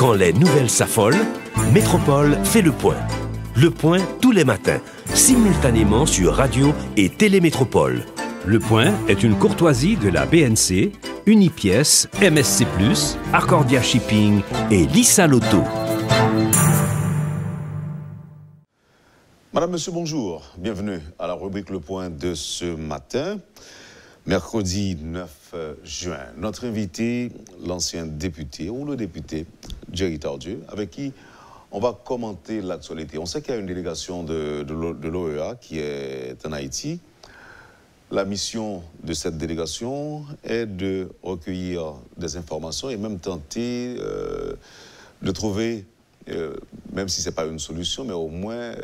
Quand les nouvelles s'affolent, Métropole fait le point. Le point tous les matins, simultanément sur radio et télémétropole. Le point est une courtoisie de la BNC, Unipièce, MSC+, Arcordia Shipping et Lissa Lotto. Madame, Monsieur, bonjour. Bienvenue à la rubrique Le Point de ce matin, mercredi 9 juin. Notre invité, l'ancien député ou le député Jerry Tardieu, avec qui on va commenter l'actualité. On sait qu'il y a une délégation de, de l'OEA qui est en Haïti. La mission de cette délégation est de recueillir des informations et même tenter euh, de trouver euh, même si ce n'est pas une solution, mais au moins euh,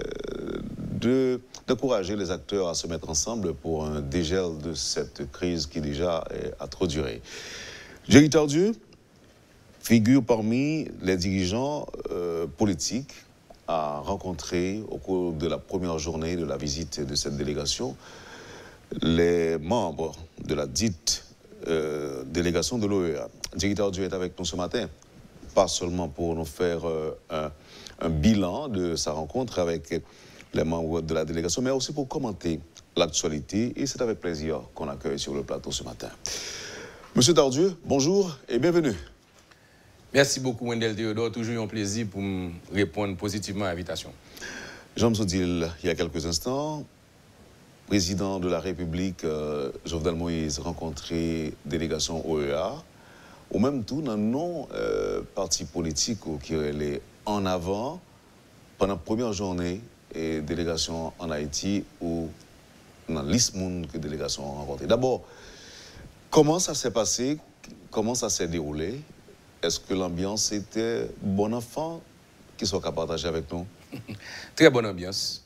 d'encourager les acteurs à se mettre ensemble pour un dégel de cette crise qui déjà a trop duré. Jerry Tardieu figure parmi les dirigeants euh, politiques à rencontrer au cours de la première journée de la visite de cette délégation les membres de la dite délégation de l'OEA. Jerry Tardieu est avec nous ce matin pas seulement pour nous faire euh, un, bilan de sa rencontre avec les membres de la délégation, mais aussi pour commenter l'actualité. Et c'est avec plaisir qu'on accueille sur le plateau ce matin. Monsieur Tardieu, bonjour et bienvenue. Merci beaucoup, Wendell Théodore. Toujours un plaisir pour me répondre positivement à l'invitation. Jean Soudil, il y a quelques instants, président de la République, euh, Jovenel Moïse, rencontré délégation OEA ou même tout dans non euh, parti politique qui est en avant pendant la première journée et délégation en Haïti ou dans l'ISMUN que délégation a rencontré. D'abord, comment ça s'est passé? Comment ça s'est déroulé? Est-ce que l'ambiance était bon enfant qui soit de partager avec nous? Très bonne ambiance.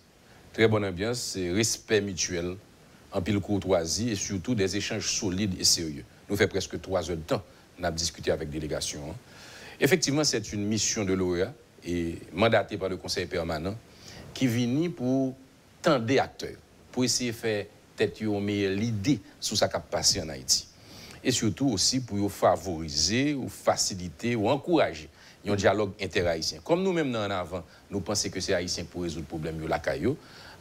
Très bonne ambiance, respect mutuel, en pile courtoisie et surtout des échanges solides et sérieux. Nous fait presque trois heures de temps on a discuté avec délégation. Hein. Effectivement, c'est une mission de l'OEA et mandatée par le Conseil permanent qui vient pour des acteurs, pour essayer de faire peut-être l'idée sur ce qui a passé en Haïti. Et surtout aussi pour favoriser ou faciliter ou encourager un dialogue interhaïtien. Comme nous-mêmes en avant, nous pensons que c'est haïtien pour résoudre le problème de la caillou,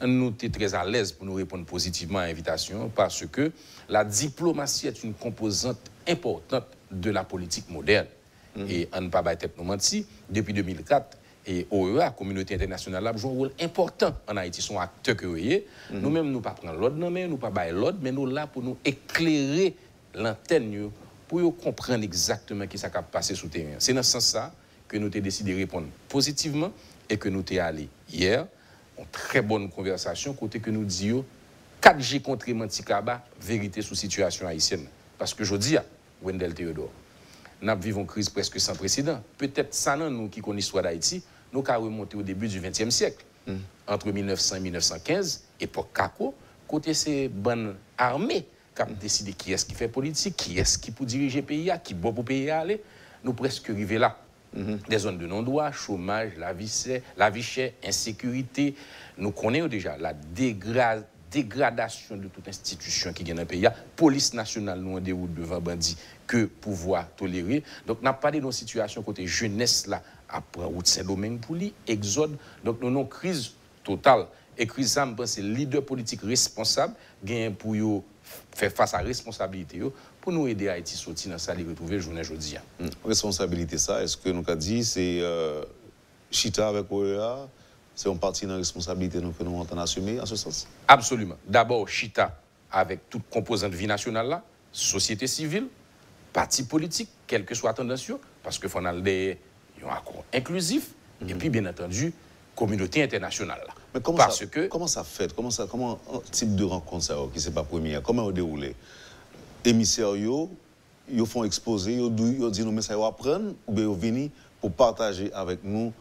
nous sommes très à l'aise pour nous répondre positivement à l'invitation parce que la diplomatie est une composante importante de la politique moderne. Mhm. Et on ne pas tête nous mentir, depuis 2004, et OEA, Communauté internationale, a joué un rôle important en Haïti. Sont acteurs que vous voyez. Mhm. Nous-mêmes, nous ne pas prendre l'ordre, nous ne pas bailler l'ordre, mais nous là pour nous éclairer l'antenne pour comprendre exactement ce qui s'est passé sur le terrain. C'est dans ce sens-là que nous avons décidé de répondre positivement et que nous sommes allés hier. Une très bonne conversation, côté que nous disions 4G contre Mantikaba, vérité la situation haïtienne. Parce que je dis, Wendell Théodore. Nous vivons une crise presque sans précédent. Peut-être ça, nous qui connaissons l'histoire d'Haïti, nous avons remonté au début du XXe siècle. Mm. Entre 1900 et 1915, époque Kako, côté ces bonnes armées qui ont décidé qui est-ce qui fait politique, qui est-ce qui peut diriger le pays, qui bon pour le pays aller, nous presque arrivés là. Mm-hmm. Des zones de non-droit, chômage, la vie, la vie chère, insécurité. Nous connaissons déjà la dégradation dégradation de toute institution qui vient dans le pays. Police nationale, nous, en déroute devant bandits que pouvoir tolérer. Donc, n'a pas de situation côté jeunesse là, après route Saint-Domingue pour lui, exode. Donc, nous avons une crise totale. Et crise, ça, c'est leader politique responsable, pour faire face à la responsabilité pour nous aider à Haïti sortir dans ça et retrouver le journée aujourd'hui. Hmm. Responsabilité, ça, est-ce que nous avons dit, c'est euh, Chita avec OEA c'est une partie de la responsabilité que nous avons assumée en ce sens? Absolument. D'abord, Chita, avec toute composante vie nationale, là, société civile, parti politique, quelle que soit la tendance, parce qu'il faut un accord inclusif, et puis, bien entendu, communauté internationale. Mais comment, parce ça, que, comment ça fait Comment ça, comment un type de rencontre ça, qui n'est pas première Comment on déroule? Émissaires, ils font exposer, ils disent nous, mais ça va apprendre, ou bien ils viennent pour partager avec nous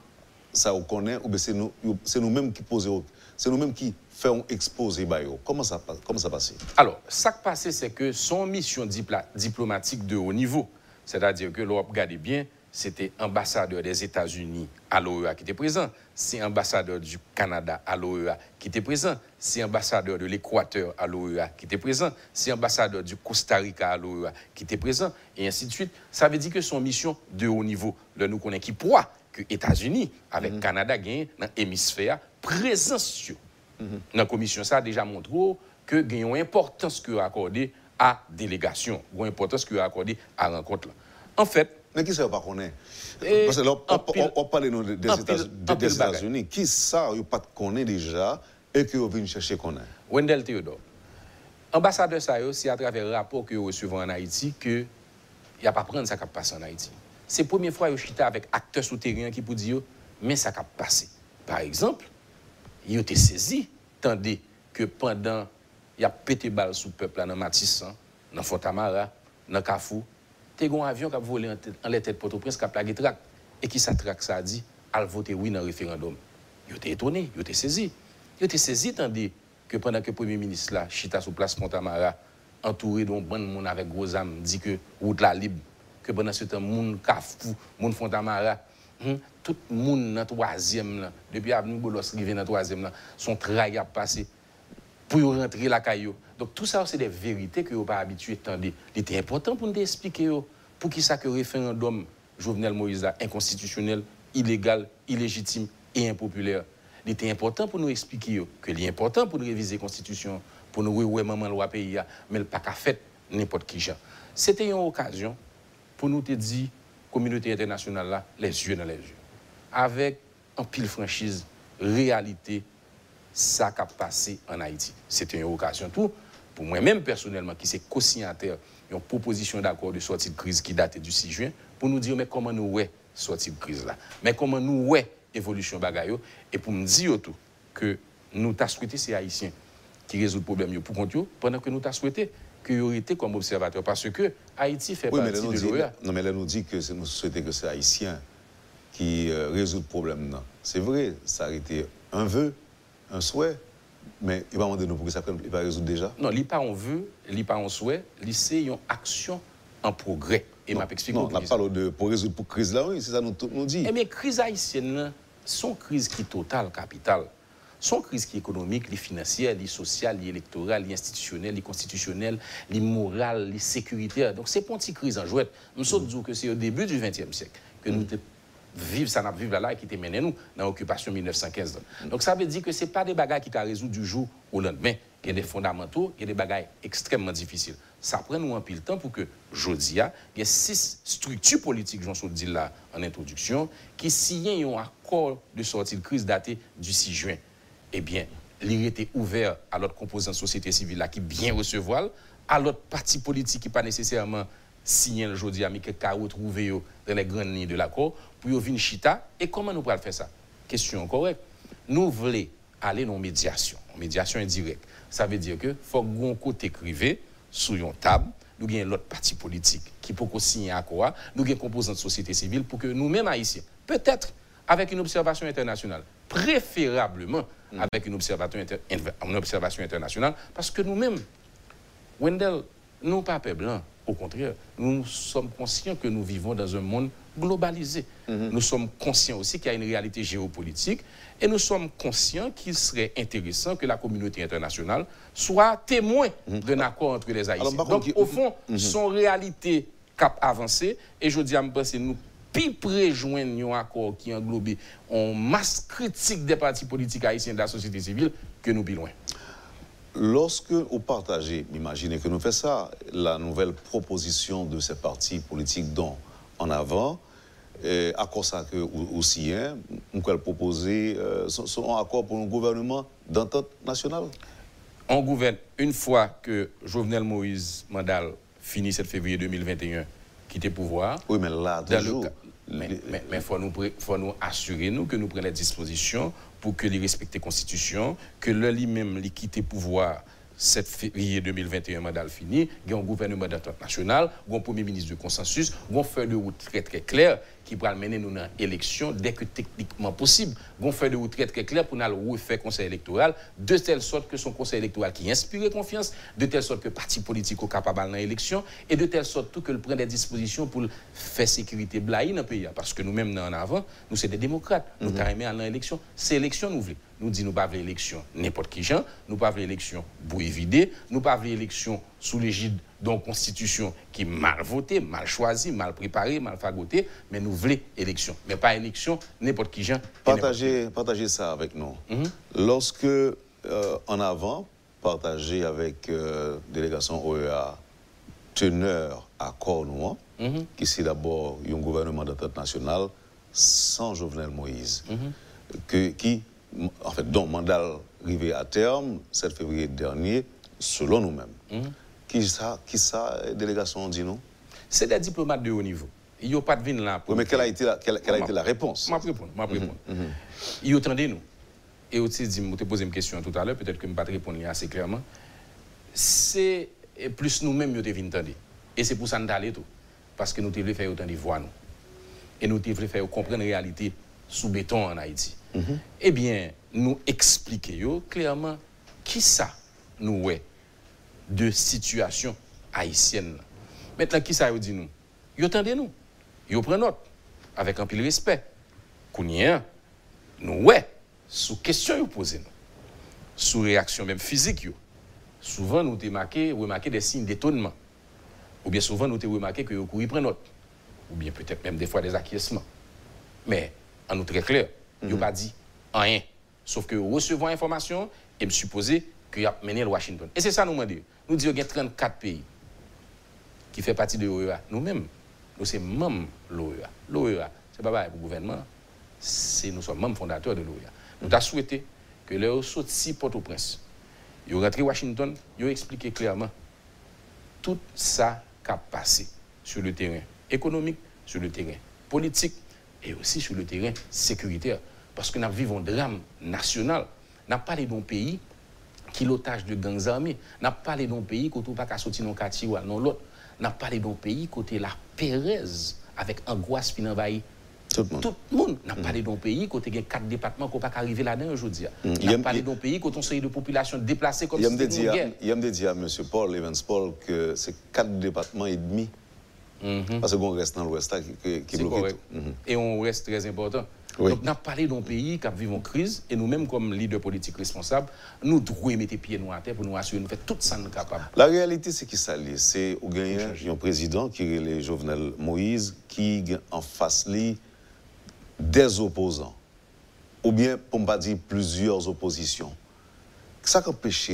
ça on connaît, ou c'est nous, nous-mêmes qui posons, c'est nous-mêmes qui faisons exposer Comment ça, comment ça passe? Alors, ce qui passe, c'est que son mission diplomatique de haut niveau, c'est-à-dire que l'on regarde bien, c'était ambassadeur des États-Unis à l'OEA qui était présent, c'est ambassadeur du Canada à l'OEA qui était présent, c'est ambassadeur de l'Équateur à l'OEA qui était présent, c'est ambassadeur du Costa Rica à l'OEA qui était présent, et ainsi de suite. Ça veut dire que son mission de haut niveau, le nous connaît qui poids que États-Unis avec mm Canada gagne dans l'hémisphère présence mm -hmm. Dans la commission, ça a déjà montré que gagne une importance que accordé à délégation, une importance que accordé à rencontre. En fait, mais qui ça pas connaît Parce que là, on, parle des États-Unis. Qui ça, vous pas connaît déjà et que vous venez chercher connaître Wendell Theodore. Ambassadeur ça, c'est à travers le rapport que vous recevez en Haïti que il n'y a pas prendre ça qui passe en Haïti. C'est la première fois que je avec acteurs souterrains qui pour dire mais ça qui passé. Par exemple, il a été saisi, tandis que pendant il y a pété balle sous le peuple dans Matissan, dans Fontamara, dans Kafou, as un avion qui a volé en la tête Port-au-Prince, qui a plagué trac. Et qui ça trac, ça a dit, à voter oui dans le référendum. Il était étonné, il était saisi. Il était saisi, tandis que pendant que le Premier ministre, là, Chita sous place Fontamara, entouré d'un bon monde avec gros âmes, dit que route la libre, que pendant ce temps, monde Kafou, monde Fontamara, hmm, tout le monde dans le troisième, depuis Avenue Bolos, arrivé dans le troisième, son travail a passé pour rentrer la caillou. Donc tout ça, c'est des vérités que vous pas habitué à entendre. Il était important pour nous expliquer pour qui ça que référendum Jovenel Moïse est inconstitutionnel, illégal, illégitime et impopulaire? Il était important pour nous expliquer que c'est important pour nous réviser la Constitution, pour nous voir maman loi pays, mais pas qu'à fait n'importe qui. C'était une occasion pour nous dire, communauté internationale là, les yeux dans les yeux, avec un pile franchise, réalité, ça qui a passé en Haïti. C'était une occasion tout pour moi-même personnellement, qui s'est co-signataire d'une proposition d'accord de sortie de crise qui date du 6 juin, pour nous dire mais comment nous ouais sortie de crise là, mais comment nous ouais évolution bagayo, et pour me dire tout que nous t'a souhaité ces Haïtiens qui résout le problème pour compte pendant que nous t'a souhaité été comme observateur, parce que Haïti fait partie de l'OEA. Non, mais là, nous dit que nous souhaitons que c'est Haïtien qui euh, résout le problème. C'est vrai, ça a été un vœu, un souhait, mais il va demander nous pour que ça il va résoudre déjà Non, il pas on veut, il pas on souhait, c'est une action en progrès. Et m'a expliqué. Non, on parle de pour résoudre pour crise là, oui, c'est ça nous nous dit. Eh bien, crise haïtienne, son crise qui est totale, capitale. Son crise qui est économique, les financière, les sociale, les électorale, les institutionnelle, les constitutionnelle, les morale, les sécuritaire. Donc, c'est pas une crise en jouette. Nous sommes mm. que c'est au début du XXe siècle que nous mm vivre ça n'a vivre là qui était mené nous dans l'occupation 1915. Donc ça veut dire que ce n'est pas des bagages qui t'a résolu du jour au lendemain. Il y a des fondamentaux, il y a des bagages extrêmement difficiles. Ça prend nous un de temps pour que, Jodia, il y a six structures politiques, j'en suis dit là en introduction, qui signent un accord de sortie de crise daté du 6 juin. Eh bien, il était ouvert à l'autre composant de société civile là qui bien recevoir, à l'autre parti politique qui pas nécessairement signé aujourd'hui, mais qui a retrouvé dans les grandes lignes de l'accord, pour venir chita. Et comment nous pouvons faire ça? Question correcte. Nous voulons aller dans médiation, médiation indirecte. Ça veut dire que faut qu'on côté privé sur une table, nous avons l'autre parti politique qui peut signer à quoi, nous avons composants de société civile pour que nous-mêmes haïtiens, peut-être avec une observation internationale, préférablement mm. avec une observation, une observation internationale, parce que nous-mêmes, Wendell, nous pas blanc, au contraire, nous sommes conscients que nous vivons dans un monde globalisé. Mhm. Nous sommes conscients aussi qu'il y a une réalité géopolitique et nous sommes conscients qu'il serait intéressant que la communauté internationale soit témoin mhm. d'un accord entre les Haïtiens. Donc, au fond, mhm. son réalité cap avancé et je dis à me penser, nous plus préjoindre un accord qui englobe en masse critique des partis politiques haïtiens de la société civile que nous plus loin. Lorsque vous partagez, imaginez que nous faisons ça, la nouvelle proposition de ces partis politiques dont en avant, et à cause ça que aussi, hein, nous allons proposer euh, son, accord pour un gouvernement d'entente nationale? On gouverne une fois que Jovenel Moïse Mandal finit 7 février 2021, quitte pouvoir. Oui, mais là, toujours. mais il faut, nous, faut nous assurer nous, que nous prenons les dispositions pour que les respecter Constitution, que le lui-même les quitte pouvoir 7 février 2021, mandat fini, il y a un gouvernement d'entente nationale, un premier ministre de consensus, un feuille de route très très clair qui pourra mener nous dans l'élection dès que techniquement possible. On fait de retraite très clair pour nous refaire conseil électoral de telle sorte que son conseil électoral qui inspire confiance, de telle sorte que parti politique est capable dans l'élection et de telle sorte tout que le prend des dispositions pour faire sécurité blaï dans le pays. Parce que nous-mêmes, en avant, nous sommes des démocrates. Nous mm -hmm. à l'élection. C'est l'élection nous voulons. Nous disons nous pas l'élection n'importe qui gens, nous pas l'élection pour éviter, nous pas l'élection sous l'égide d'une constitution qui est mal votée, mal choisie, mal préparée, mal fagotée, mais nous voulons élection. Mais pas élection n'importe qui gens. Partagez, partagez ça avec nous. Mhm. Lorsque, euh, en avant, partagez avec euh, délégation OEA teneur à Cornouan, mhm. qui c'est d'abord un gouvernement d'entente nationale sans Jovenel Moïse, mhm. que, qui en fait, dont mandat arrivé à terme, 7 février dernier, selon nous-mêmes. Qui ça, qui ça, délégation dit nous C'est des diplomates de haut niveau. Ils n'ont pas de vin là. Pour oui, mais quelle a été la, quelle, quelle a été la réponse? Je vais répondre. Je répondre. Ils ont entendu nous. Et aussi, je me posé une question tout à l'heure, peut-être que je ne vais pas répondre assez clairement. C'est plus nous-mêmes qui avons entendu. Et c'est pour ça que nous allons tout. Parce que nous devons faire autant de voix nous. Et nous devons faire comprendre la réalité sous béton en Haïti. Mhm. Eh bien, nous expliquons clairement qui ça nous est de situation haïtienne. Maintenant, qui ça vous dit nous? Vous attendez nous. Vous prenez note avec un peu de respect. Kounien, nous ouais, sous question vous posez nous. Sous réaction même physique. Souvent, nous avons remarqué des signes d'étonnement. Ou bien souvent, nous remarqué que vous prenez note. Ou bien peut-être même des fois des acquiescements. Mais, en nous très clair, vous n'avez pas dit rien. Sauf que recevons l'information et me supposer qu'il a mené le Washington. Et c'est ça nous demandons. Nous disons qu'il y a 34 pays qui font partie de l'OEA. Nous-mêmes, nous sommes membres de l'OEA. L'OEA, ce n'est pas pour le gouvernement, c'est nous sommes membres fondateurs de l'OEA. Nous avons souhaité que les si Port-au-Prince, ils rentré Washington, ils ont expliqué clairement tout ça qui a passé sur le terrain économique, sur le terrain politique et aussi sur le terrain sécuritaire. Parce que nous vivons un drame national. Nous pas d'un pays qui l'otage de gangs armés. N'avons pas d'un pays qui n'a pas sorti dans quartier ou dans l'autre. N'avons pas d'un pays côté la Pérez avec angoisse qui envahit tout le monde. Tout le monde. N'a parlé d'un pays côté il quatre départements qui pas arriver là-dedans aujourd'hui. Mm. a parlé d'un pays côté on série de population déplacée comme si c'était une guerre. Il me dit à M. Paul Evans Paul que c'est quatre départements et demi. Mm-hmm. Parce qu'on reste dans l'Ouest qui, bloque tout. Mm-hmm. Et on reste très important. Donc, nous avons parlé d'un pays qui vit en crise et nous-mêmes, comme leader politique responsable, nous devons mettre pieds à terre pour nous assurer nous faire tout ça nous capable. La réalité, c'est qui ça C'est au gagné un président qui est le Jovenel Moïse qui en face lui des opposants. Ou bien, pour ne pas dire plusieurs oppositions. Ça empêche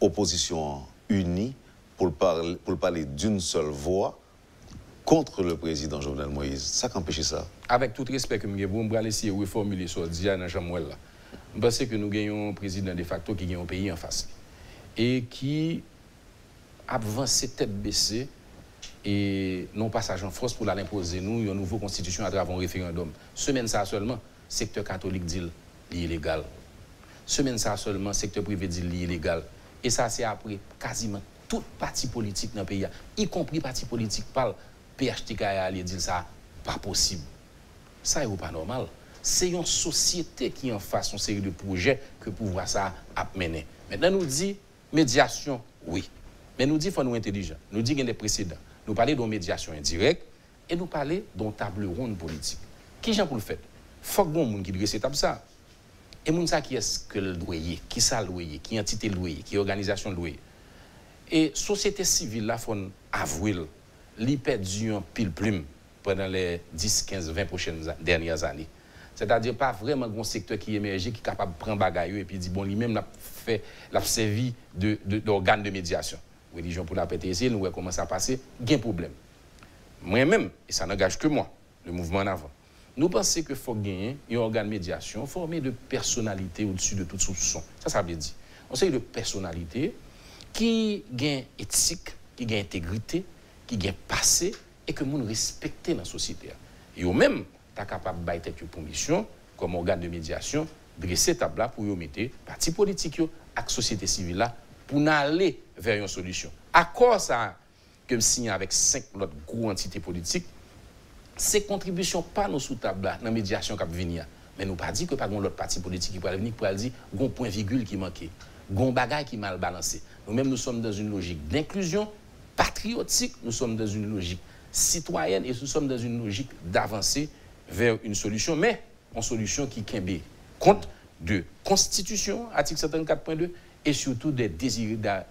l'opposition unie pour parler, pour parler d'une seule voix contre le président Jovenel Moïse. Ça empêche ça Avec tout respect que je vais essayer de reformuler Jamouel, je pense que nous gagnons un président de facto qui gagne un pays en face. Et qui a avancé tête baissée et non passage en force pour l'imposer nous une nouvelle constitution à travers un référendum. Semaine ça seulement, secteur catholique dit illégal. Semaine ça seulement, secteur privé dit illégal. Et ça, c'est après quasiment tout parti politique dans le pays, y compris parti politique parle PHTK a li dil sa, pa posib. Sa yo pa normal. Se yon sosyete ki yon fason seri de proje ke pou vwa sa ap mene. Mèndan nou di, medyasyon, oui. Men nou di fwa nou intelijan. Nou di gen de presidant. Nou pale don medyasyon indirek, e nou pale don table ronde politik. Ki jan pou l'fèt? Fok bon moun ki dresse tab sa. E moun sa ki eske l'dweye, ki sa l'dweye, ki entite l'dweye, ki organizasyon l'dweye. E sosyete sivil la fon avwil li perdu un pile plume pendant les 10, 15, 20 prochaines dernières années. C'est-à-dire pas vraiment un secteur qui émerge, qui est capable de prendre bagaille et puis dit bon lui-même l'a fait l'a servi d'organe de, de médiation. Religion pour la PTC, nous comment ça passer, un problème. Moi-même, et ça n'engage que moi, le mouvement en avant. Nous pensons qu'il faut gagner un organe de médiation formé de personnalités au-dessus de toute soupçon. Ça, ça veut dire. On sait de personnalités qui gagnent éthique, qui gagnent intégrité, ki gen pase e ke moun respekte nan sosyete a. Yo menm ta kapab bay tet yo pou misyon, kom organ de medyasyon, dresse tabla pou yo mette pati politik yo ak sosyete sivil la pou nan ale ver yon solisyon. Akor sa kem sinyan avek 5 lot gro entite politik, se kontribisyon pa nou sou tabla nan medyasyon kap vini a. Men nou pa di ke pa goun lot pati politik ki pou al vini, pou al di goun point virgul ki manke, goun bagay ki mal balanse. Nou menm nou som dan yon logik d'inklusyon, patriotique, nous sommes dans une logique citoyenne et nous sommes dans une logique d'avancer vers une solution, mais une solution qui kembe compte de constitution, article 74.2, et surtout des désirata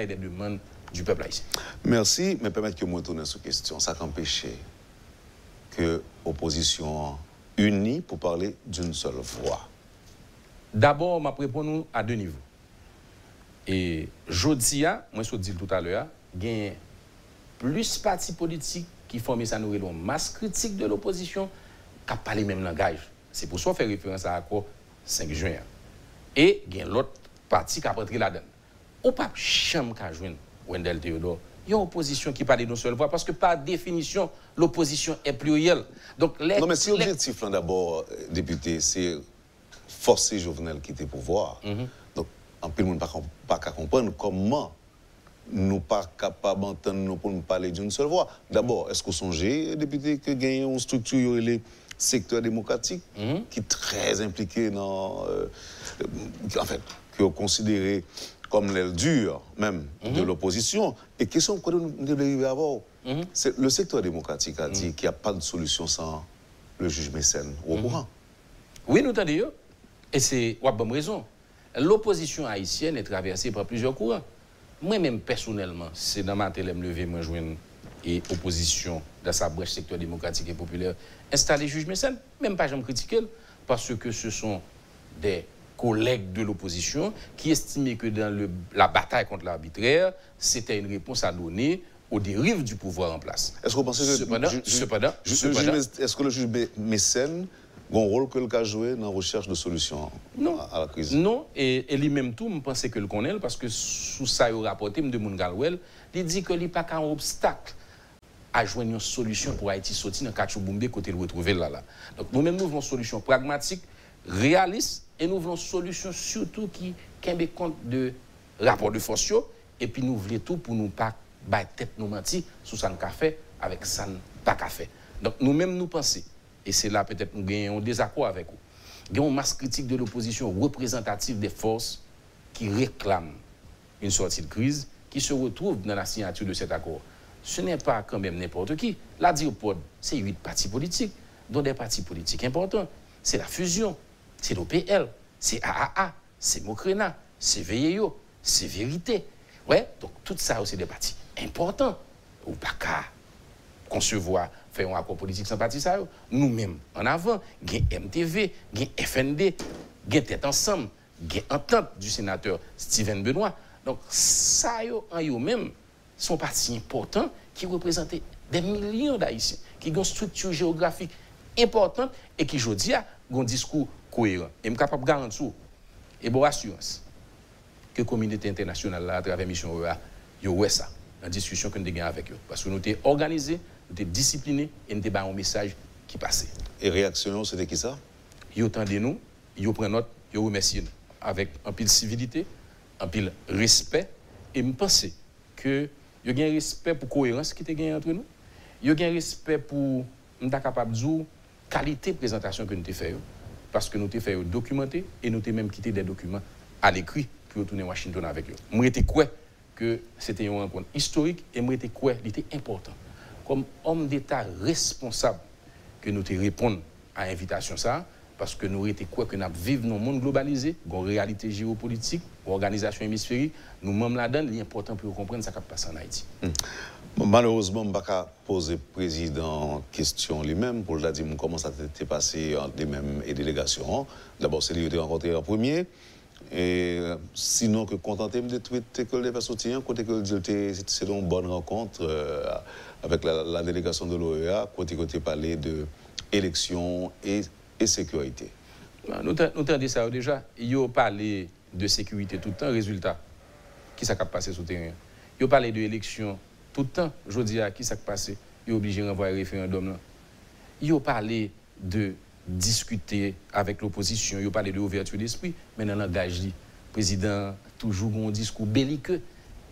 et des demandes du peuple haïtien. Merci, mais permettez que je me tourne sur question. Ça qu'empêcher que l'opposition unie pour parler d'une seule voix D'abord, je réponds nous à deux niveaux. Et Jodia, moi je dis tout à l'heure, il y a plus de partis politiques qui forment ça nous une masse critique de l'opposition qui pas les mêmes langages. C'est pour ça qu'on fait référence à l'accord 5 juin. Et il y a l'autre parti qui a rentré là-dedans. Ou pas chambre qu'a joindre Wendell Theodore. Il y a une opposition qui parle d'une seule voix parce que par définition, l'opposition est plurielle. Donc, non, mais si l'objectif, d'abord, euh, député, c'est forcer Jovenel quitter le pouvoir. Mhm. Donc, en plus, on ne peut pas comprendre comment nous pas capables d'entendre pour nous parler d'une seule voix. D'abord, est-ce que vous songez, député, que gagner une structure, le secteur démocratique, mhm. qui est très impliqué dans. Euh, en fait, qui est considéré comme l'aile dure même de mhm. l'opposition? Et question que nous devons avoir, mhm. c'est le secteur démocratique a dit qu'il n'y a pas de solution sans le juge mécène. Au courant Oui, nous t'avons Et c'est, ouais, bonne raison. L'opposition haïtienne est traversée par plusieurs courants. Moi-même, personnellement, c'est dans ma télé, lever, moi, joindre et opposition dans sa brèche secteur démocratique et populaire, installer juge mécène, même pas j'aime critiquer, parce que ce sont des collègues de l'opposition qui estimaient que dans le, la bataille contre l'arbitraire, c'était une réponse à donner aux dérives du pouvoir en place. Est-ce que vous pensez que... Cependant, cependant, cependant est-ce que le juge mécène un rôle que le cas joué dans la recherche de solutions à, la crise? Non, et, lui-même tout, je pense que le connaît, parce que sous ça, il a rapporté, Galwell, il dit que n'y a pas qu'un obstacle à joindre une solution pour Haïti sortir dans Kachouboumbe côté le retrouver là. là. Donc nous-mêmes, nous voulons une solution pragmatique, réaliste, et nous voulons une solution surtout qui tienne compte de rapport de force, et puis nous voulons tout pour nous pas battre tête nous mentir sous ça fait avec ça pas fait. Donc nous-mêmes, nous pensons et c'est là peut-être nous gagnons un désaccord avec vous. Nous avons une masse critique de l'opposition représentative des forces qui réclament une sortie de crise, qui se retrouvent dans la signature de cet accord. Ce n'est pas quand même n'importe qui. La Diopod, c'est huit partis politiques, dont des partis politiques importants. C'est la fusion, c'est l'OPL, c'est AAA, c'est Mokrena, c'est VEO, c'est Vérité. Ouais, donc tout ça aussi des partis importants. Ou pas concevoir faire un accord politique sans parti. Nous-mêmes, en avant, gain MTV, gain FND, gain tête ensemble, gain entente du sénateur Steven Benoît. Donc, ça, en eux-mêmes, sont partis importants qui représentent des millions d'Haïtiens, qui ont une structure géographique importante et qui, aujourd'hui, ont un discours cohérent. Et suis capable garantir, et bonne assurance, que la communauté internationale, à travers mission OEA, y a ça, discussion que nous avons avec eux. Parce que nous sommes organisés, nous sommes disciplinés et nous avons un message qui passait. Et réaction, c'était qui ça? Ils entendaient nous, ils prennent note, ils remercient nous. Avec un peu de civilité, un peu de respect. Et je pense que il y a un respect pour la cohérence qui est entre nous. Il y a un respect pour nous capable de dire qualité de présentation que nous avons fait. Parce que nous avons fait documenter et nous avons même quitté des documents à l'écrit pour retourner à Washington avec eux. Moi, j'étais quoi que c'était une rencontre historique et moi, j'étais quoi, il était important comme homme d'État responsable que nous te répondons à l'invitation ça, parce que nous étions quoi que nous vivons dans un monde globalisé, une réalité géopolitique, une organisation hémisphérique, nous même là-dedans, il est important pour comprendre ce qui passe en Haïti. Hmm. malheureusement, je ne pas poser président question lui-même pour dire comment ça s'est passé entre les mêmes délégations. D'abord, c'est lui qui a rencontré en premier. Et euh, sinon, que contenter de tweets que les personnes côté que c'est une bonne rencontre. Euh, avec la, délégation de l'OEA, côté côté parler de élections et, et sécurité. Bah, nous dit ça déjà. Il a parlé de sécurité tout le temps, résultat, qui s'est passé le terrain. Il a parlé de élections tout le temps, je dis à qui s'est passé. Il est obligé de renvoyer le référendum. Là. Il a parlé de discuter avec l'opposition, il a parlé de l'ouverture d'esprit, mais dans le langage, le président toujours un discours belliqueux,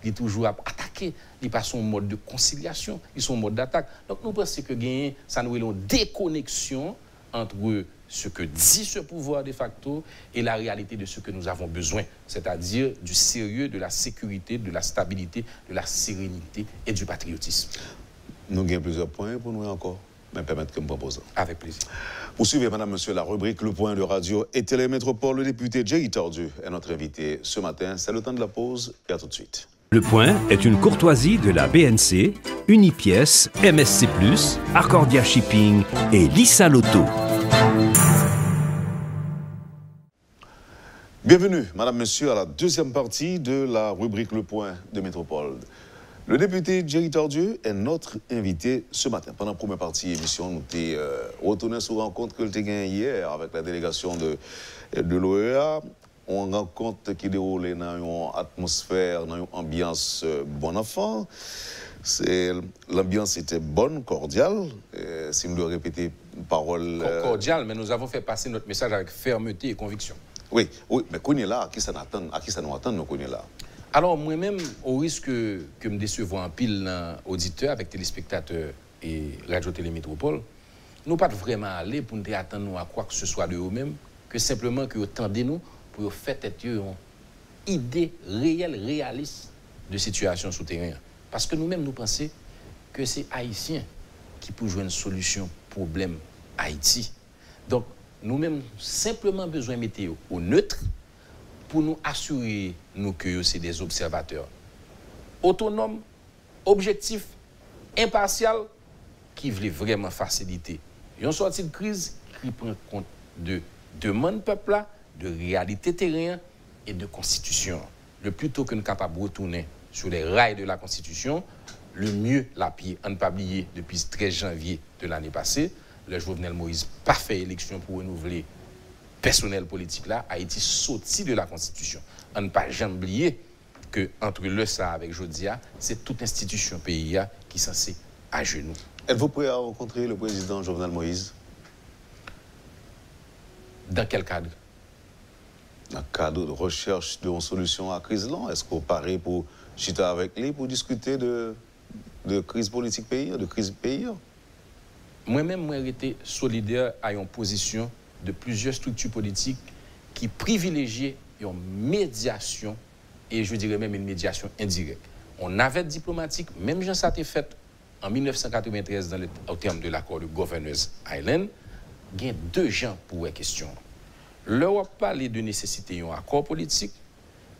il est toujours attaqué il pas son mode de conciliation, ils sont en mode d'attaque. Donc nous pensons que gagner, ça nous une déconnexion entre ce que dit ce pouvoir de facto et la réalité de ce que nous avons besoin, c'est-à-dire du sérieux, de la sécurité, de la stabilité, de la sérénité et du patriotisme. Nous avons plusieurs points pour nous encore, mais permettre que me propose. Avec plaisir. Vous suivez, Madame, Monsieur, la rubrique Le Point de Radio et Télémétropole. Le député Jerry Tordu est notre invité ce matin. C'est le temps de la pause et à tout de suite. Le Point est une courtoisie de la BNC, Unipièce, MSC+, Accordia Shipping et Lisa Loto. Bienvenue, Madame, Monsieur, à la deuxième partie de la rubrique Le Point de Métropole. Le député Jerry Tordieu est notre invité ce matin. Pendant la première partie de l'émission, nous avons euh, retourné sur une rencontre que nous avons hier avec la délégation de, de l'OEA. On rencontre qui déroule dans une atmosphère, dans une ambiance euh, bon enfant. L'ambiance était bonne, cordiale. Si nous devons répéter une parole. Euh, cordiale, mais nous avons fait passer notre message avec fermeté et conviction. Oui, oui, mais qu'on est là, à qui ça nous attend, à qui ça nous attend, nous qu'on là? Alors, moi-même, au risque que me décevoir un pile auditeur avec téléspectateurs et Radio Télémétropole, nous pas vraiment aller pour nous attendre à quoi que ce soit de eux-mêmes, que simplement que de nous pour faire une idée réelle, réaliste de situation souterraine. Parce que nous-mêmes, nous pensons que c'est Haïtien qui peut jouer une solution problème Haïti. Donc, nous-mêmes, simplement besoin de météo au neutre pour nous assurer nous, que c'est des observateurs autonomes, objectifs, impartials, qui veulent vraiment faciliter. Ils ont sorti de crise qui prend compte de demande peuple de réalité terrain et de constitution. Le plus tôt que nous sommes capables de retourner sur les rails de la constitution, le mieux la pied. On ne pas oublier depuis le 13 janvier de l'année passée, le Jovenel Moïse pas fait élection pour renouveler personnel politique là, a été sorti de la constitution. On ne pas jamais oublier que entre le SA avec Jodia, c'est toute institution pays qui est censée à genoux. Êtes-vous prêt à rencontrer le président Jovenel Moïse? Dans quel cadre? Un cadre de recherche d'une solution à la crise là Est-ce qu'on paraît pour chiter avec lui pour discuter de, de crise politique pays, de crise pays Moi-même, moi, été solidaire à une position de plusieurs structures politiques qui privilégient une médiation et je dirais même une médiation indirecte. On avait diplomatique, même Jean ça été fait en 1993 dans le, au terme de l'accord de Governors Island, il y a deux gens pour la question. L'Europe parle de nécessité d'un accord politique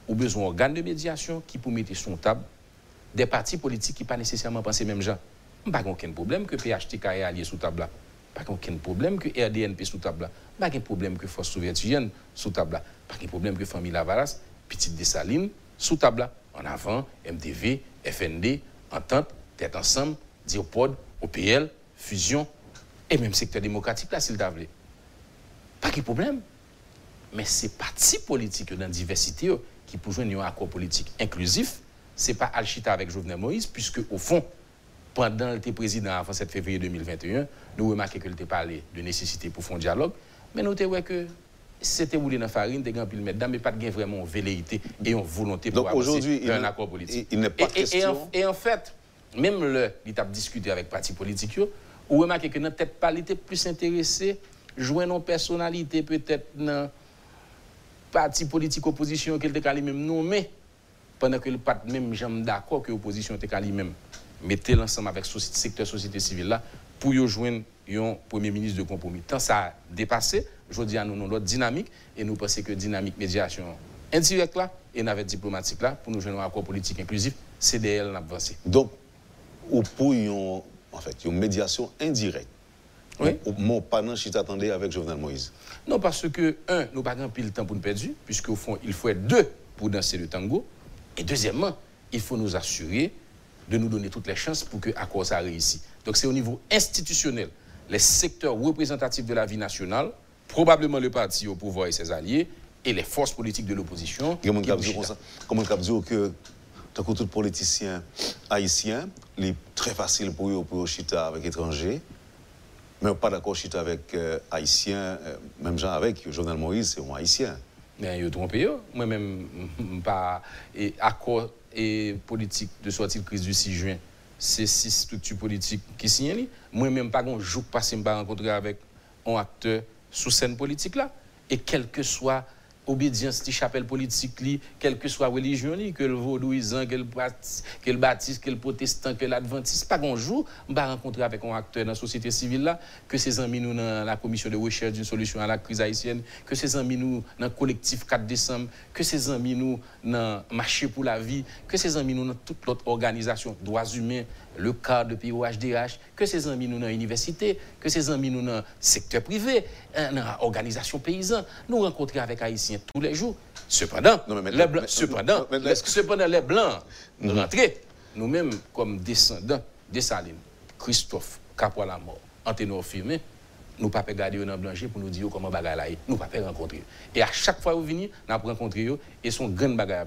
ou besoin d'organes de médiation qui pour mettre sur table des partis politiques qui pas nécessairement penser même gens. Pas aucun problème que PHTK est allié sous table là. Pas aucun problème que RDNP sous table là. Pas aucun problème que Force soviétique sous table. Pas aucun problème que Famille Lavaras, Petite Dessalines sous table. En avant, MDV, FND, Entente, Tête Ensemble, Diopod, OPL, Fusion et même secteur démocratique là s'il t'a Pas de problème. Mais ces partis politiques dans la diversité qui pour jouer un accord politique inclusif, ce n'est pas Alchita avec Jovenel Moïse, puisque au fond, pendant le président avant 7 février 2021, nous remarquons qu'il était parlé de nécessité pour faire un dialogue, mais nous avons que c'était roulé dans la farine, des grands piles mais pas de vraiment velléité et une volonté pour avancer un accord politique. Il, n'est pas et, question... et, en, fait, même le, il a discuté avec les partis politiques, vous remarquez que notre tête pas était plus intéressé, jouer nos personnalités peut-être dans parti politique opposition qu'il était lui-même nommé, pendant que le pas même jamais d'accord que l'opposition était lui-même. Mettez l'ensemble avec le secteur société civile là pour y joindre un premier ministre de compromis. Tant ça a dépassé, je dis à nous, nous notre dynamique et nous pensons que dynamique médiation indirecte là et navette diplomatique là pour nous joindre un accord politique inclusif, c'est d'elle avancé. Donc, ou pour une, en fait, une médiation indirecte oui. Mon panneau, je t'attendais avec Jovenel Moïse. Non, parce que, un, nous n'avons pas le temps pour nous perdre, puisqu'au fond, il faut être deux pour danser le tango. Et deuxièmement, il faut nous assurer de nous donner toutes les chances pour que l'accord ça réussisse. Donc c'est au niveau institutionnel, les secteurs représentatifs de la vie nationale, probablement le parti au pouvoir et ses alliés, et les forces politiques de l'opposition. Comment on dire que tant que tout politicien haïtien, il est très facile pour eux pour chita avec étrangers. Mais pas d'accord avec euh, Haïtien, euh, même gens avec Jovenel Moïse, c'est un Haïtien. Mais ils trompé. Moi-même, pas accord et politique de sortie de crise du 6 juin. C'est six structures politiques qui signent. Moi-même, pas un jour passé, je me rencontrer avec un acteur sous scène politique là. Et quel que soit obédience ti chapelle politique li, quelle que soit religion li, que le vaudouisan, que le, que le baptiste, que le protestant, que l'adventiste, pas un jour, m'a rencontré avec un acteur dans la société civile là, que ces amis nous dans la commission de recherche d'une solution à la crise haïtienne, que ces amis nous dans le collectif 4 décembre, que ces amis nous dans marché pour la vie, que ces amis nous dans toute l'autre organisation, droits humains, le cadre de POHDH, que ces amis nous dans l'université, que ces amis nous dans le secteur privé, dans l'organisation paysanne, nous rencontrer avec Haïtiens tous les jours. Cependant, les Blancs, cependant, cependant, les Blancs nous rentrent, nous-mêmes comme descendants des Salines, Christophe, Capois la mort, Anténor Firmin, nous ne pouvons pas regarder dans Blanchet pour nous dire comment bagaille là Nous ne pouvons pas rencontrer. Et à chaque fois que vous venez, nous rencontrer et son grand bagaille à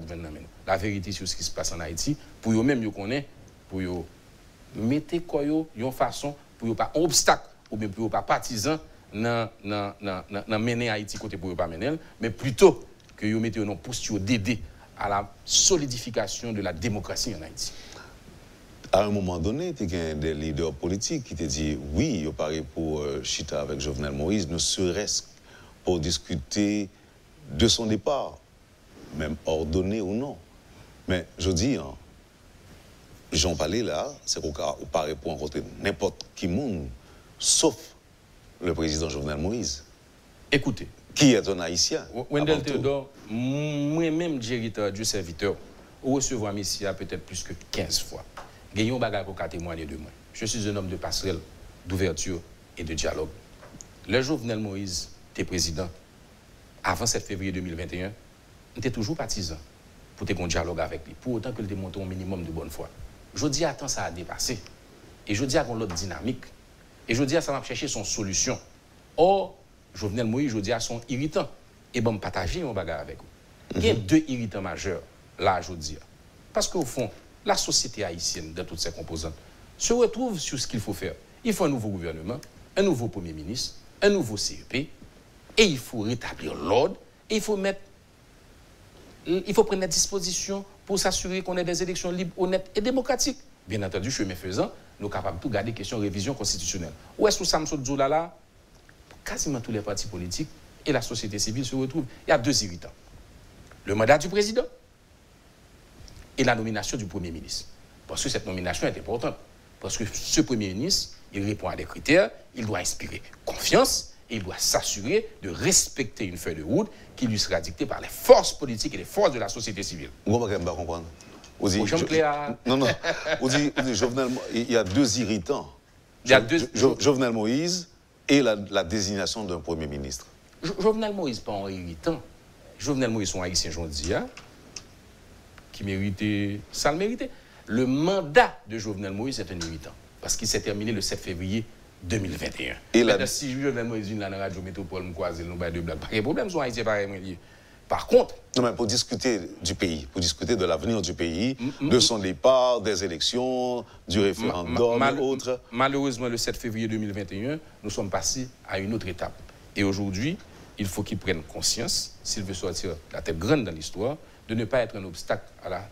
La vérité sur ce qui se passe en Haïti, pour eux-mêmes, ils connaissent, pour eux mettez quoi une façon pour pas un obstacle ou bien pour pas partisan dans mener Haïti côté pour pas mener mais plutôt que vous mettez une posture d'aider à la solidification de la démocratie en Haïti. À un moment donné, il y des leaders politiques qui te dit oui, il paraît pour euh, Chita avec Jovenel Moïse, ne serait-ce pour discuter de son départ, même ordonné ou non. Mais je dis, hein, J'en parlais là, c'est qu'on pas pour rencontrer n'importe qui monde, sauf le président Jovenel Moïse. Écoutez. Qui est un haïtien? Wendell Théodore, moi-même, directeur du serviteur, recevoir ici peut-être plus que 15 fois. Gagnons bagarre pour témoigner de moi. Je suis un homme de passerelle, d'ouverture et de dialogue. Le Jovenel Moïse était président, avant 7 février 2021, était toujours partisan pour te dialogue avec lui, pour autant qu'il démontre un minimum de bonne foi. Je dis, attends, ça a dépassé. Et je dis, à l'autre dynamique. Et je dis, à ça va chercher son solution. Or, Jovenel Moïse, je dis, à son irritant. Et bon, partager mon bagage avec vous. Il y a mhm. deux irritants majeurs, là, je dis. Parce qu'au fond, la société haïtienne, dans toutes ses composantes, se retrouve sur ce qu'il faut faire. Il faut un nouveau gouvernement, un nouveau Premier ministre, un nouveau CEP, et il faut rétablir l'ordre, et il faut mettre, il faut prendre la disposition pour s'assurer qu'on ait des élections libres, honnêtes et démocratiques. Bien entendu, chemin faisant, nous sommes capables de tout garder question de révision constitutionnelle. Où est-ce que Samson là Quasiment tous les partis politiques et la société civile se retrouvent. Il y a deux irritants. Le mandat du président et la nomination du Premier ministre. Parce que cette nomination est importante. Parce que ce Premier ministre, il répond à des critères, il doit inspirer confiance et il doit s'assurer de respecter une feuille de route qui lui sera dictée par les forces politiques et les forces de la société civile. Vous ne comprendre. Vous Non, non. Vous dites, Jovenel, il y a deux irritants. Il y a deux... Jovenel Moïse et la, désignation d'un Premier ministre. Jovenel Moïse, pas un irritant. Jovenel Moïse, son haïtien, j'en dis, hein, qui méritait, ça le méritait. Le mandat de Jovenel Moïse est un irritant, parce qu'il s'est terminé le 7 février 2021. Et là, si je Moïse dans la radio métropole, me croiser, nous de blagues. Pas de problème, haïtiens pareil, par contre. Non, mais pour discuter du pays, pour discuter de l'avenir du pays, de son départ, des élections, du référendum et autres. Malheureusement, le 7 février 2021, nous sommes passés à une autre étape. Et aujourd'hui, il faut qu'il prenne conscience, s'il veut sortir la tête grande dans l'histoire, de ne pas être un obstacle à, la,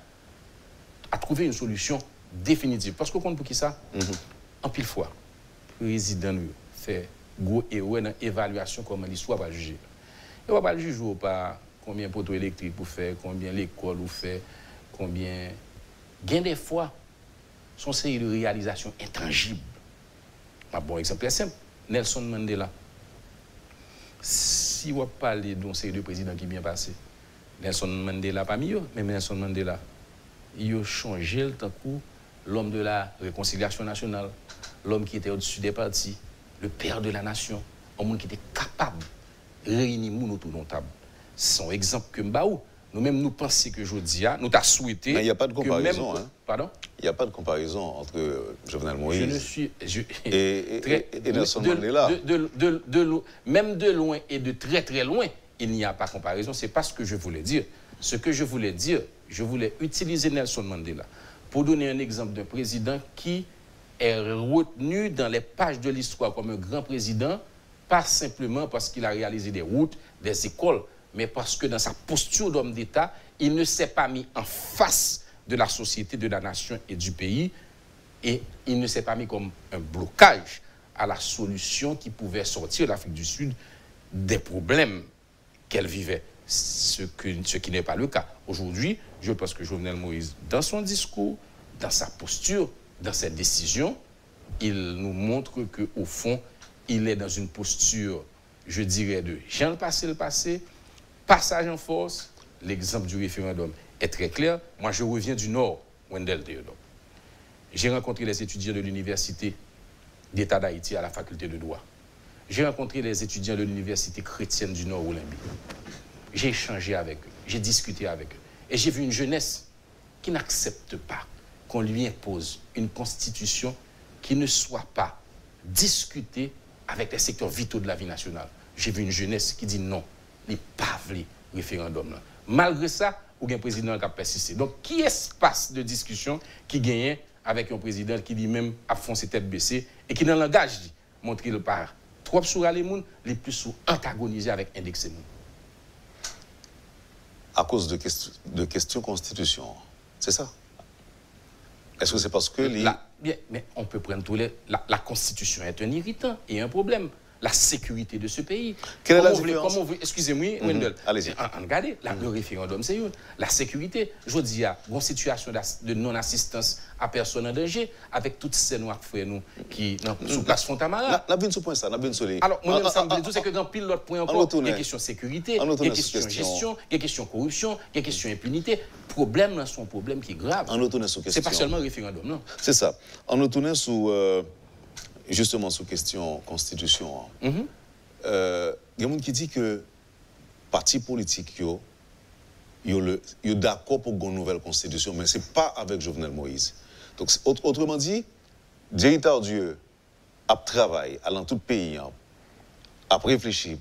à trouver une solution définitive. Parce qu'on compte pour qui ça? Mm En pile fois président nous fait gros erreur dans l'évaluation comment l'histoire va juger. Il va pas juger pas combien de poteaux électriques pour faire, combien l'école ou fait, combien. Gain des fois, son série de réalisations intangibles. Un bon exemple simple, Nelson Mandela. Si on parle d'un série de présidents qui bien passé, Nelson Mandela pas mieux, mais Nelson Mandela, il a changé le temps l'homme de la réconciliation nationale, l'homme qui était au-dessus des partis, le père de la nation, un monde qui était capable de réunir nous autour d'une table. C'est un exemple que Mbaou. Nous-mêmes, nous pensons que Jodia, nous t'a souhaité. Mais il n'y a pas de comparaison. Hein. Pardon? Il n'y a pas de comparaison entre euh, Jovenel Moïse je ne suis, et, Nelson Mandela. même de loin et de très très loin, il n'y a pas de comparaison. Ce n'est pas ce que je voulais dire. Ce que je voulais dire, je voulais utiliser Nelson Mandela pour donner un exemple d'un président qui est retenu dans les pages de l'histoire comme un grand président, pas simplement parce qu'il a réalisé des routes, des écoles, mais parce que dans sa posture d'homme d'État, il ne s'est pas mis en face de la société, de la nation et du pays, et il ne s'est pas mis comme un blocage à la solution qui pouvait sortir l'Afrique du Sud des problèmes qu'elle vivait, ce, qui n'est pas le cas. Aujourd'hui, je pense que Jovenel Moïse, dans son discours, dans sa posture, dans ses décisions, il nous montre qu'au fond, il est dans une posture, je dirais, de Jean le passé, le passé, passage en force. L'exemple du référendum est très clair. Moi, je reviens du Nord, Wendell Theodore. J'ai rencontré les étudiants de l'Université d'État d'Haïti à la faculté de droit. J'ai rencontré les étudiants de l'Université chrétienne du Nord, Olympie. J'ai échangé avec eux, j'ai discuté avec eux. Et j'ai vu une jeunesse qui n'accepte pas qu'on lui impose une constitution qui ne soit pas discutée avec les secteurs vitaux de la vie nationale. J'ai vu une jeunesse qui dit non, les pas les référendums. Malgré ça, aucun président qui a persisté. Donc, qui espace de discussion qui gagne avec un président qui dit même à fond ses têtes baissées et qui, dans le langage, dit montrer le part trop sur les gens, les plus sous antagonisés avec indexé À cause de, de questions constitution, c'est ça? Est-ce que c'est parce que... Les... bien, mais on peut prendre tous les... La, la constitution est un irritant et un problème la sécurité de ce pays. Quelle est la différence Excusez-moi, mhm. Wendell. Allez-y. Regardez, le référendum, c'est une. La sécurité, je dis, il y a une situation de non-assistance à personne en danger, avec toutes ces noirs frères nous qui, non, sous place Fontamara. La bien ce point ça, la bien sur Alors, moi, je me tout, c'est que dans pile l'autre point encore, il y a question sécurité, il y a question gestion, il y a question corruption, il y a question impunité. Problème, là, c'est un problème qui est grave. C'est pas seulement le référendum, non. C'est ça. En retournant sous. Euh, justement sur question constitution, il mm-hmm. euh, y a des gens qui disent que parti politique yo, yo, yo d'accord pour une nouvelle constitution, mais ce n'est pas avec Jovenel Moïse. Donc, autrement dit, Jerry Dieu a travaillé dans tout le pays, hein, a réfléchi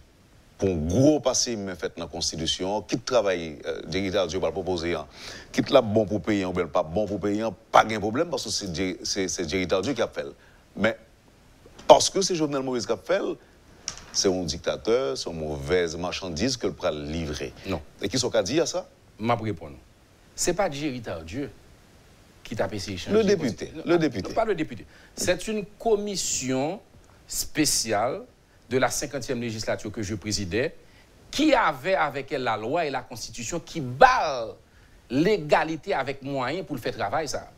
pour un gros passé mais fait dans la Constitution, qui travaille, euh, Jerry Dieu va proposer, hein, qui est bon pour payer ou pas bon pour payer, pas de problème parce que c'est Jerry Dieu qui a fait. Mais parce que c'est Jovenel Moïse qui a fait, c'est un dictateur, c'est une mauvaise marchandise que le prend livrer. Non. Et qui sont qu'à dire ça? Ma réponse. Ce n'est pas Jerry Dieu qui t'a payé Le député. Le député. pas le député. C'est une commission spéciale de la 50e législature que je présidais qui avait avec elle la loi et la constitution qui bat l'égalité avec moyens pour le faire travail, ça.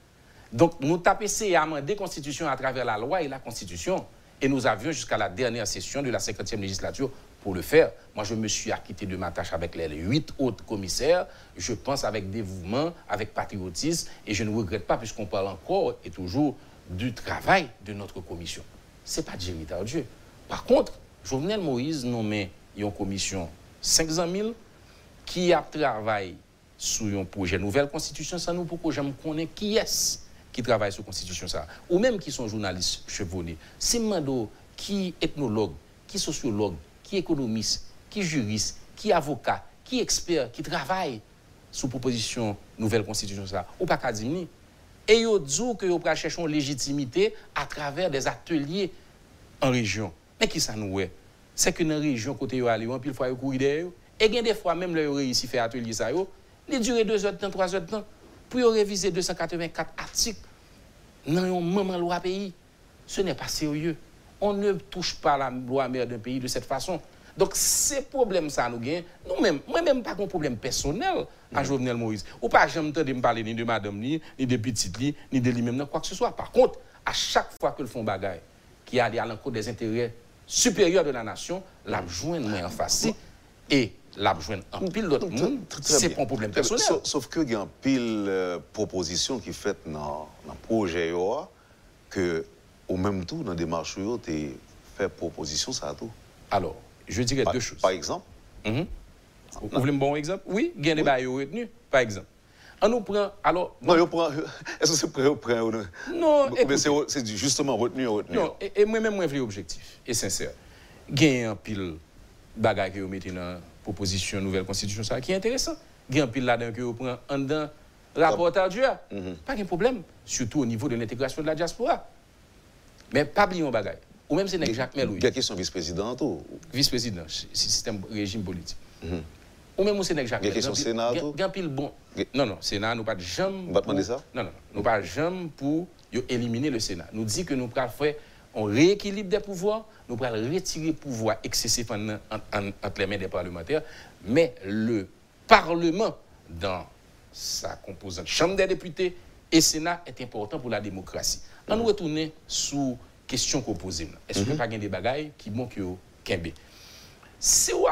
Donc, nous tapons essayé amender Constitution à travers la loi et la Constitution. Et nous avions jusqu'à la dernière session de la 50e législature pour le faire. Moi, je me suis acquitté de ma tâche avec les huit autres commissaires. Je pense avec dévouement, avec patriotisme, et je ne regrette pas, puisqu'on parle encore et toujours du travail de notre commission. Ce n'est pas Jerry Dieu. Par contre, Jovenel Moïse nommé une commission 500 000 qui a travaillé sur un projet nouvelle constitution, ça nous pourquoi je me connais qui est qui travaillent sur la Constitution, ça, ou même qui sont journalistes chevronnés, c'est Mando qui ethnologue, qui sociologue, qui économiste, qui juriste, qui avocat, qui expert, qui travaille sur proposition nouvelle Constitution, ça, ou pas qu'à dire Et ils disent que vous chercher une légitimité à travers des ateliers en région. Mais qui ça nous est? C'est que dans la région, côté où aller, puis il faut courir derrière. Et a des fois, même là, réussi à faire atelier ça, il dure deux heures de temps, trois heures de temps. Pour réviser 284 articles dans un moment loi pays. Ce n'est pas sérieux. On ne touche pas la loi mère d'un pays de cette façon. Donc, ces problèmes, ça nous gagne. Nous-mêmes, moi-même, pas un problème personnel à Jovenel Moïse. Ou pas, j'aime de me parler ni de madame, ni, ni de petite, ni, ni de lui-même, quoi que ce soit. Par contre, à chaque fois que le font bagaille, qui a à l'encontre des intérêts supérieurs de la nation, la joindre en face. Et la joindre en pile d'autres monde, c'est pas un problème personnel. Sauf, que il y a une pile euh, proposition qui fait dans le projet que au même temps dans des démarche tu fait proposition ça tout. Alors, je dirais deux choses. Par exemple? Mm Vous voulez un bon exemple? Oui, il y a des bails retenus, par exemple. On nous prend, alors... Non, est-ce que c'est prêt ou prêt Non, Mais c'est justement retenu retenu? Non, et, moi-même, moi, j'ai objectif, et sincère. Il y a un pile bagaille que vous mettez dans proposition nouvelle constitution ça qui est intéressant. Il y a un pile là-dedans que vous prenez en dedans rapport à Dieu. Mhm. Pas de problème, surtout au niveau de l'intégration de la diaspora. Mais pas oublier un bagage. Ou même c'est Jacques Meloui. Il y a question vice-président ou Vice-président, système régime politique. Mhm. Ou même Sénat, Jacques. A question Sénat? Gan pile bon. Non, non, Sénat, nous pas de jamais. Vous demander ça? Non, non, nous pas jamais pour yo éliminer le Sénat. Nous dit que nous prenons faire un rééquilibre des pouvoirs, nous prenons retirer le pouvoir excessif en- en- en- entre les mains des parlementaires, mais le Parlement, dans sa composante Chambre des députés et Sénat, est important pour la démocratie. On nous retourner sous question qu'on pose. Est-ce que pas des bagailles qui bon que kembe? Si vous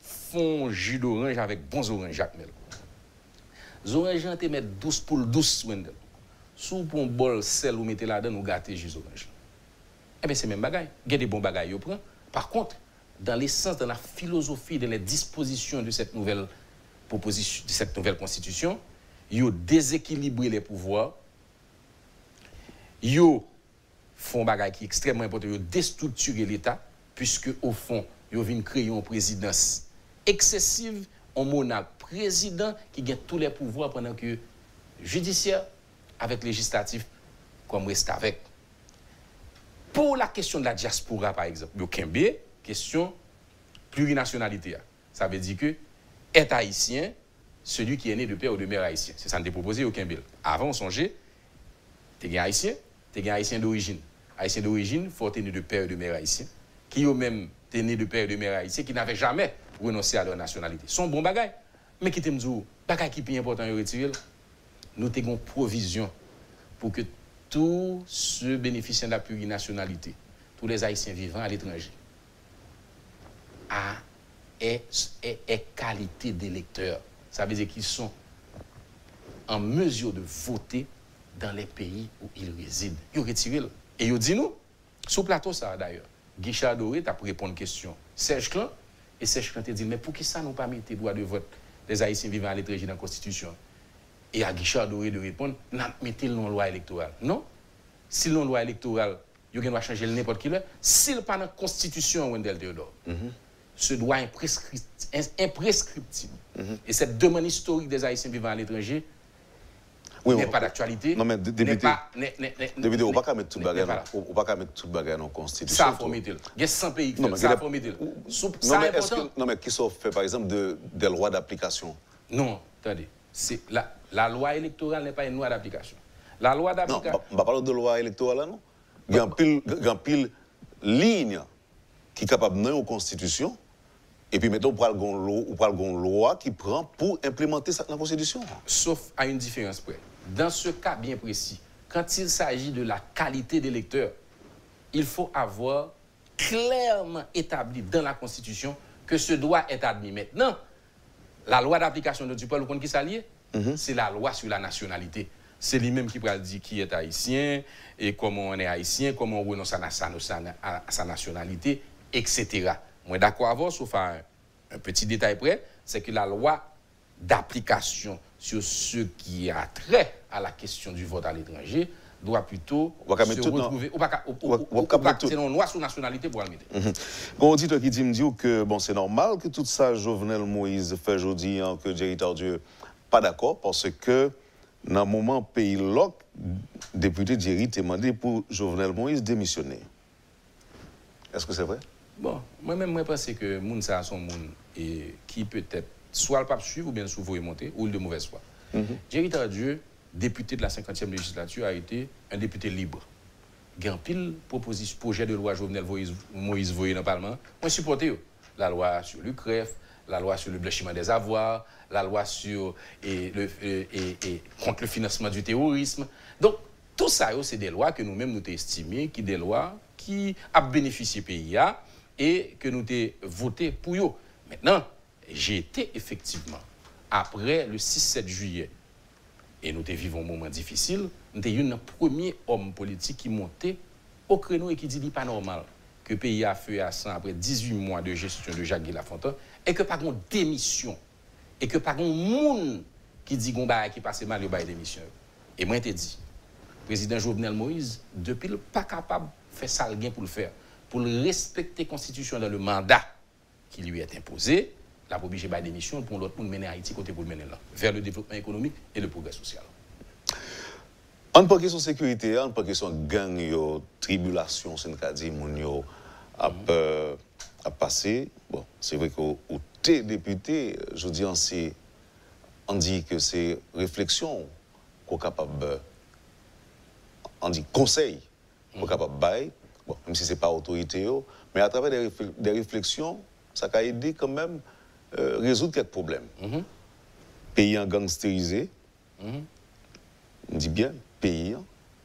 font jus d'orange avec bons oranges, Jacques Mel, les oranges, te mettre 12 pour 12 Wendel. Sous un bol sel ou mettez là-dedans, nous gâtez jus d'orange. Eh bien, c'est même bagaille. Il y a des bons bagailles, prend. Par contre, dans l'essence, dans la philosophie, dans les dispositions de cette nouvelle proposition, de cette nouvelle constitution, yo déséquilibré les pouvoirs, yo font bagaille qui est extrêmement important, yo déstructurer l'État, puisque au fond, yo vient créer une présidence excessive, un monarque président qui gagne tous les pouvoirs pendant que judiciaire avec législatif comme reste avec. Pour la question de la diaspora, par exemple, yo kembe, question plurinationalité. Ça veut dire que est haïtien celui qui est né de père ou de mère haïtien. C'est ça nous proposé au Kembel. Avant, on songeait, tu es haïtien, tu es haïtien d'origine. Haïtien d'origine, faut être né de père et de mère haïtien. Qui eux même t'es né de père et de mère haïtien, qui n'avaient jamais renoncé à leur nationalité. Son bon bagay. Mais qui t'aime dire, bagay qui est plus important, retirer, nous avons provision pour que tous ceux bénéficiant de la plurinationalité, tous les haïtiens vivant à l'étranger, a est, est, est qualité d'électeurs. Ça veut dire qu'ils sont en mesure de voter dans les pays où ils résident. Ils retiré. là. Et ils dit nous, le plateau, ça d'ailleurs, Guichard Doré, pour répondre à une question. Serge Clan, et Serge Clan te dit, mais pour qui ça nous pas mis tes droits de vote des Haïtiens vivant à l'étranger dans la Constitution? Et à Guichard Doré de répondre, n'a mettez le non-loi électorale. Non. Si le non-loi électorale, il doit changer le n'importe qui là. S'il pas dans la Constitution, Wendell Theodore, ce droit imprescriptible. imprescriptible. Et cette demande historique des Haïtiens vivant à l'étranger Oui, n'est pas d'actualité. Non, mais n'est député- n'est- n'est- n'est- on n'est- va pas mettre tout n'est- bagage n'est là. dans- on va pas mettre tout bagage dans la constitution. Ça a tout. formé Il y a 100 pays qui font ça. a- formé Sous- Non, mais est est-ce important. que, non, mais qui sont faits, par exemple, de, des lois d'application? Non, attendez. C'est la, la loi électorale n'est pas une loi d'application. La loi Non, d'application. on va parler de loi électorale, non? Il y a un pile, ligne qui est capable de la constitution, et puis maintenant, on parle d'une loi, on qui prend pour implémenter la constitution. sauf à une différence près. Dans ce cas bien précis, quand il s'agit de la qualité des lecteurs, il faut avoir clairement établi dans la Constitution que ce droit est admis. Maintenant, la loi d'application de Dupont, vous comprenez qui s'allie C'est la loi sur la nationalité. C'est lui-même qui va dire qui est haïtien, et comment on est haïtien, comment on renonce à, sa- sa- à sa nationalité, etc. Moi, d'accord avec vous, sauf un, un petit détail près, c'est que la loi d'application sur ce qui a trait à la question du vote à l'étranger doit plutôt On se retrouver. Ou pas on on. C'est une loi sur nationalité pour le mettre. Auditeur qui dit me dit que bon, c'est normal que tout ça, Jovenel Moïse fait aujourd'hui, hein, que Jerry Tardieu pas d'accord, parce que dans le moment pays loc, député Jerry t'a demandé pour Jovenel Moïse démissionner. Est-ce que c'est vrai? Bon, moi-même, moi, pense que moun ça son moun et qui peut-être soit le pape suivre ou bien souvent monter ou de mauvaise foi. Jerry Tardieu, député de la 50e législature, a été un député libre. Il y a un pile projet de loi Jovenel Moïse, Moïse voyé dans le Parlement. Moi, supporté la loi sur l'UCREF, la loi sur le blanchiment des avoirs, la loi sur et, contre le financement du terrorisme. Donc, tout ça, yo, c'est des lois que nous-mêmes nous estimées, qui des lois qui ont bénéficié pays a, et que nous avons voté pour eux. Maintenant, j'ai été effectivement, après le 6-7 juillet, et nous vivons un moment difficile, nous avons un premier homme politique qui montait au créneau et qui dit pas normal que pays a feu à sang après 18 mois de gestion de Jacques Lafontaine et que pas de démission et que pas de monde qui dit qu'on qui passe mal, il y a démission. Et moi, je te dit, président Jovenel Moïse, depuis le pas capable de faire ça le pour le faire, pour le respecter la Constitution dans le mandat qui lui est imposé, la obliger par démission pour l'autre pour mener Haïti côté pour le mener là, vers le développement économique et le progrès social. On pas question sécurité, on pas question gang yo, tribulation, c'est une dit moun yo ap euh, a passé. Bon, c'est vrai qu'au T député, je dis, on, dit que c'est réflexion qu'on est capable, on dit conseil qu'on est capable de bon, même si ce n'est pas autorité, mais à travers des, réflexions, ça a aidé quand même à euh, résoudre quelques problèmes. Mm-hmm. Pays en gangstérisé, mm-hmm. on dit bien, pays,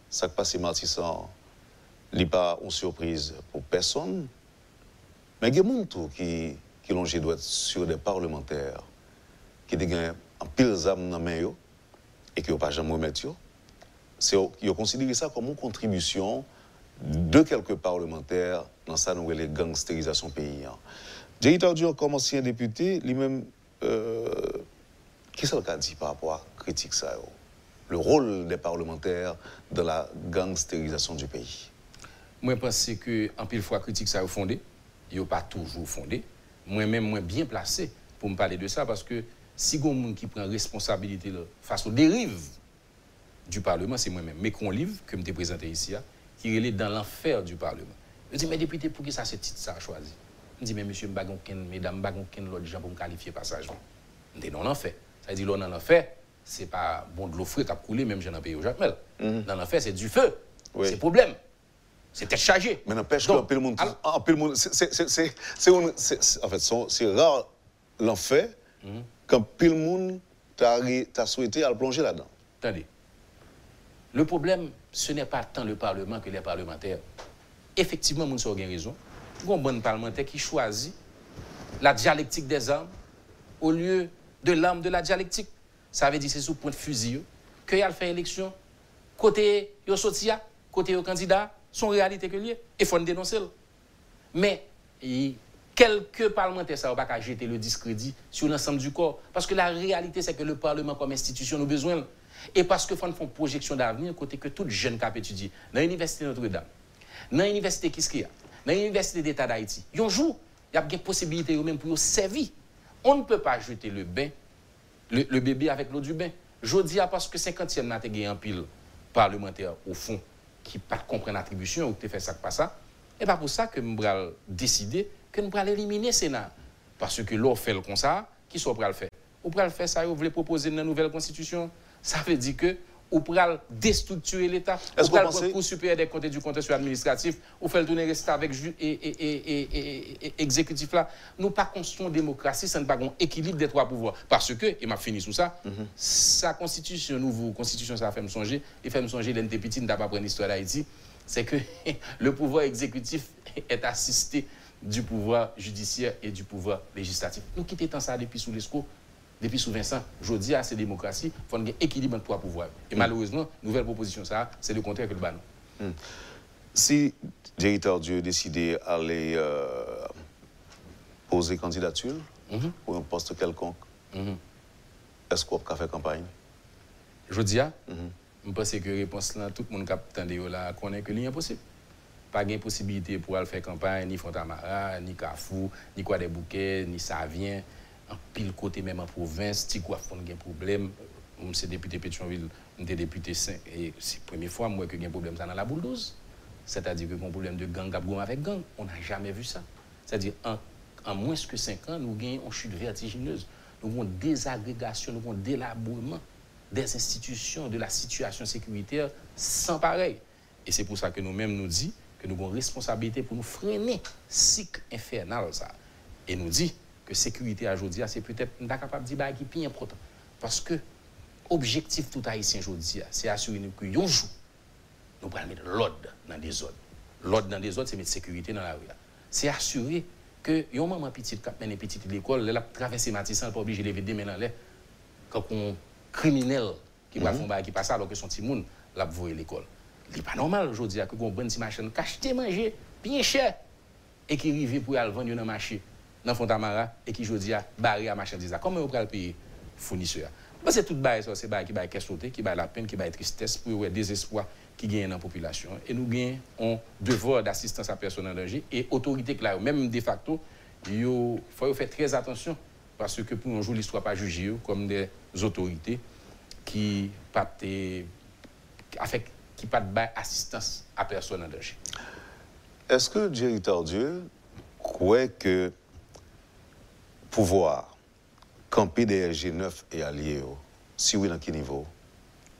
ça passe Martissan, n'est pas une surprise pour personne. Mais il y a des gens qui, qui l'ont sur des parlementaires qui ont un pile d'âme dans main et qui n'ont pas jamais remettre. Ils ont considéré ça comme une contribution de quelques parlementaires dans sa nouvelle gangstérisation pays. Jerry Tardieu, comme ancien député, lui-même, euh, qu'est-ce qu'il a dit par rapport à la critique ça Le rôle des parlementaires dans la gangstérisation du pays Moi, je pense que, en pile fois, critique ça est fondé. Il n'est pas toujours fondé. Moi-même, moi, bien placé pour me parler de ça parce que si y a qui prend responsabilité face aux dérives du Parlement, c'est moi-même. Mais qu'on livre, que je t'ai présenté ici, hein, qui est dans l'enfer du Parlement. Je dis, mais député, pour qui ça, ce titre, ça a choisi? Je dis, mais monsieur, je mesdames, je l'autre gens pour me qualifier passage. Je dis, non, l'enfer. Ça veut dire, dans l'enfer, c'est pas bon de l'eau qui a coulé, même j'en ai payé au Jacmel. Mm Dans l'enfer, c'est du feu. C'est C'est problème. C'était chargé. Mais n'empêche qu'en monde, en monde, c'est, en fait, c'est rare l'enfer mm quand le monde t'a souhaité à le plonger là-dedans. Attendez. Le problème, ce n'est pas tant le Parlement que les parlementaires. Effectivement, nous avons raison. Nous avons un bon parlementaire qui choisit la dialectique des armes au lieu de l'arme de la dialectique. Ça veut dire que c'est sous point de fusil qu'il a fait élection. Côté yo sotia, côté yo candidat, son réalité que lié. Et faut dénoncer. Mais, quelques e, parlementaires, ça va pas jeter le discrédit sur l'ensemble du corps. Parce que la réalité, c'est que le Parlement comme institution, nous besoin. Et parce que font font projection d'avenir, côté que toute jeune cap étudie, dans l'université Notre-Dame, dans l'université Kiskia, dans l'université d'État d'Haïti, un jour, il y a des possibilités même pour servir. On ne peut pas jeter le bain, le, le bébé avec l'eau du bain. Je dis parce que 50e n'a pas gagné un pile parlementaire au fond. Qui pas comprendre l'attribution ou qui fait ça pas ça. Et pas pour ça que nous avons décidé que nous allons éliminer le Sénat. Parce que l'on fait comme ça, qui soit le faire? Ou le faire ça, vous voulez proposer une nouvelle constitution? Ça veut dire que ou pour déstructurer l'État, ou pour le Cour supérieur des comptes et du contentieux administratif, ou faire le tourner rester avec et, exécutif là. Nous pas construisons une démocratie sans pas un équilibre des trois pouvoirs. Parce que, et m'a fini sous ça, mhm. sa constitution, nouveau constitution, ça fait me songer, et fait me songer l'NT Petit, n'a pas pris l'histoire d'Haïti, c'est que le pouvoir exécutif est assisté du pouvoir judiciaire et du pouvoir législatif. Nous quittons ça depuis sous l'esco depuis sous Vincent, je dis à ces démocraties, il faut un équilibre entre trois pouvoirs. Et mm. malheureusement, nouvelle proposition, ça, c'est le contraire que le banon. Mm. Si Jerry Dieu décidé d'aller euh, poser candidature mm-hmm. pour un poste quelconque, mm-hmm. est-ce qu'on peut faire campagne? Je dis, mm-hmm. je pense que la réponse là, tout le monde qui a là connaît que c'est impossible. Pas de possibilité pour aller faire campagne, ni Fontamara, ni Cafou, ni quoi des bouquets, ni Savien en pile côté même en province, ti quoi font un problème. Moi c'est député Pétionville, j'étais député 5 et c'est la première fois moi que j'ai un problème ça dans la boule 12. C'est-à-dire que un problème de gang avec gang, on n'a jamais vu ça. C'est-à-dire en, moins que 5 ans, nous gagnons une chute vertigineuse. Nous avons une désagrégation, nous avons un délabrement des institutions, de la situation sécuritaire sans pareil. Et c'est pour ça que nous-mêmes nous disons que nous avons une responsabilité pour nous freiner cycle infernal ça. Et nous dit que sécurité aujourd'hui, c'est peut-être pas capable de dire qui est plus important. Parce que objectif tout haïtien aujourd'hui, c'est assurer nous que un jour, nous allons mettre l'ordre dans des zones. L'ordre dans des zones, c'est mettre sécurité dans la rue. C'est assurer que yon maman petite qui mène petite l'école, elle a traversé Matissan, elle pas obligée de lever des mains dans l'air. Quand un criminel qui va mhm. faire qui passe alors que son petit monde l'a voué l'école. C'est pas normal aujourd'hui que une bonne petite machine qui achète manger bien cher et qui arrive pour aller vendre dans le marché. Dans Fontamara et qui aujourd'hui a barré à marchandise. Comment on peut le payer fournisseur? C'est tout bail c'est qui bail qui bail la peine, qui bail tristesse pour le désespoir qui gagne dans la population. Et nous gagnons un devoir d'assistance à personne en danger et autorité claire, même de facto, il faut faire très attention parce que pour un jour, l'histoire pas juger comme des autorités qui pas qui pas assistance à personne en danger. Est-ce que Jerry Tardieu croyez que pouvoir camper derrière G9 et alliés, si oui, dans quel niveau?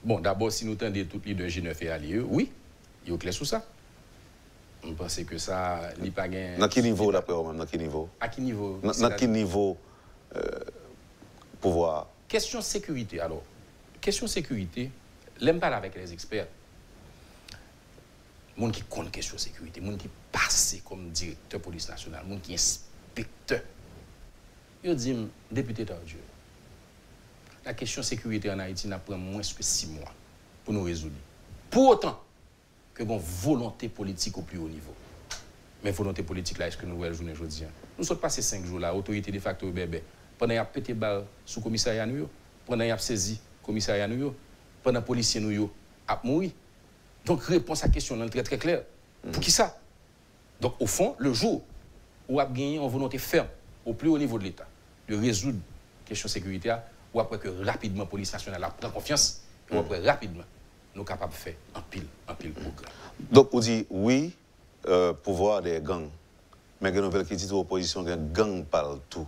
Bon, d'abord, si nous tendons tous les deux G9 et alliés, oui, il y a clair sur ça. On pense que ça, a pas gain. Dans quel niveau, d'après vous-même Dans quel niveau? À quel niveau? Dans, quel niveau euh, pouvoir? Question sécurité, alors. Question sécurité, l'aime pas avec les experts. Monde qui connaît question sécurité, monde qui passe comme directeur police nationale, monde qui inspecteur. Yo dit, député Dieu, la question sécurité en Haïti n'a pris moins que six mois pour nous résoudre. Pour autant que une volonté politique au plus haut niveau. Mais volonté politique là, est-ce que nous voyons journée aujourd'hui? Nous sommes passés cinq jours là, autorité de facto bébé. Pendant qu'il a pété balle sous commissariat nous, pendant qu'il a saisi commissariat nous, pendant policiers nous a mouru. Donc réponse à la question est très très claire. Pour qui ça? Donc au fond, le jour où a gagné une volonté ferme au plus haut niveau de l'État de résoudre la question sécuritaire, ou après que rapidement la police nationale a pris confiance, ou après rapidement, nous sommes capables de faire un pile, un pile programme. Donc, vous dites oui, euh, pouvoir des gangs, mais il y a nouvelle qui dit l'opposition gang parle tout.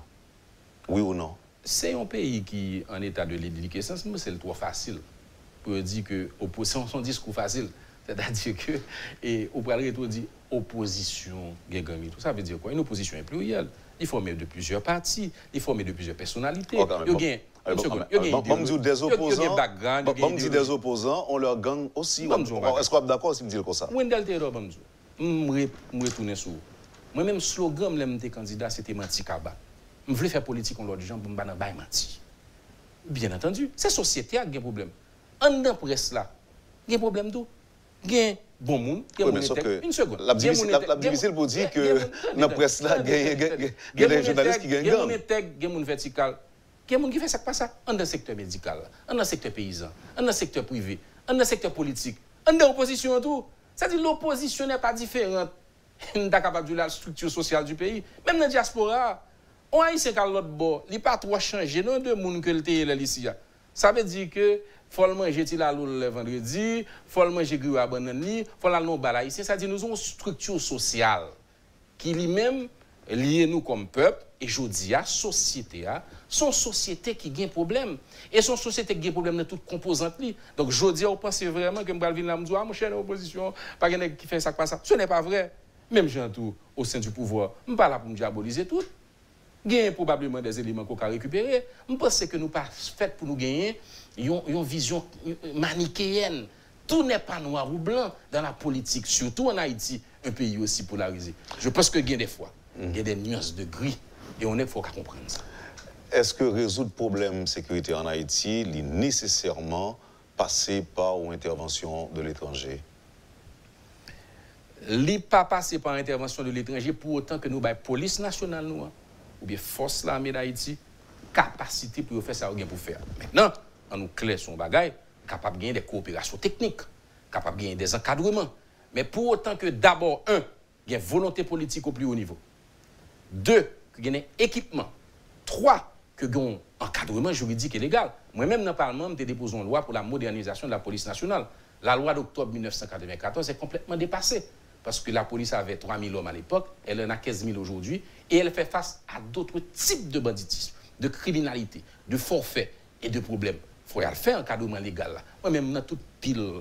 Oui ou non? C'est un pays qui est en état de déliquescence, mais c'est le trop facile pour dire que l'opposition, son discours facile. C'est-à-dire que, et au retour dit opposition, tout ça veut dire quoi? Une opposition est plurielle. Il faut mettre de plusieurs partis, il faut mettre de plusieurs personnalités. Oh, il y a des opposants, bon, dit des opposants, on leur gagne aussi. Est-ce qu'on est d'accord si me dit comme ça? Wendell Terror, je vais retourner sur Moi-même, slogan, je candidat, c'était Mati Kaba. Je voulais faire politique en l'autre gens pour me battre Mati. Bien entendu, c'est la société qui a un problème. En dans presse là, il y a un problème tout. Il y a bon monde, il y a Une seconde. La difficile pour dire que dans la presse là, il y a des journalistes qui gagnent. Il y a des gens vertical. Il y a des gens qui font ça pas ça. Dans le secteur médical, dans le secteur paysan, dans le secteur privé, dans le secteur politique, dans l'opposition tout. C'est-à-dire l'opposition n'est pas différente. On capable de la structure sociale du pays. Même dans la diaspora, on a ici l'autre bord, il n'a pas trop changé, non de monde que le ici. Ça veut dire que faut manger ti la le vendredi, faut manger griot à banane li, faut aller non balaye. C'est-à-dire nous avons une structure sociale qui lui-même lié nous comme peuple et je dis à société à son société qui gagne problème et son société qui gagne problème dans toute composante li. Donc je dis on pense vraiment que m'gal venir là ah, mon cher opposition pas qui fait ça pas ça. Ce n'est pas vrai. Même gens tout au sein du pouvoir, m'pas là pour me diaboliser tout. A probablement des éléments qu'on a récupérer je pense que nous pas fait pour nous gagner une vision manichéenne. Tout n'est pas noir ou blanc dans la politique surtout en Haïti un pays aussi polarisé. Je pense que il a des fois il y a des nuances de gris et on est faut comprendre ça. Est-ce que résoudre le problème de sécurité en Haïti est nécessairement passé par une intervention de l'étranger? Il n'est pas passé par intervention de l'étranger pour autant que nous, la police nationale, nous, hein, ou bien force l'armée d'Haïti, capacité pour faire ça pour faire. Maintenant, on nous clair son bagage, capable de gagner des coopérations techniques, capable de gagner des encadrements. Mais pour autant que d'abord, un, il y a volonté politique au plus haut niveau. Deux, qu'il y un équipement. Trois, que un encadrement juridique et légal. Moi-même, dans le Parlement, j'ai déposé une loi pour la modernisation de la police nationale. La loi d'octobre 1994 est complètement dépassée. Parce que la police avait 3 000 hommes à l'époque, elle en a 15 000 aujourd'hui, et elle fait face à d'autres types de banditisme, de criminalité, de forfait et de problèmes. Il faut y faire un encadrement légal. Moi-même, dans toute pile,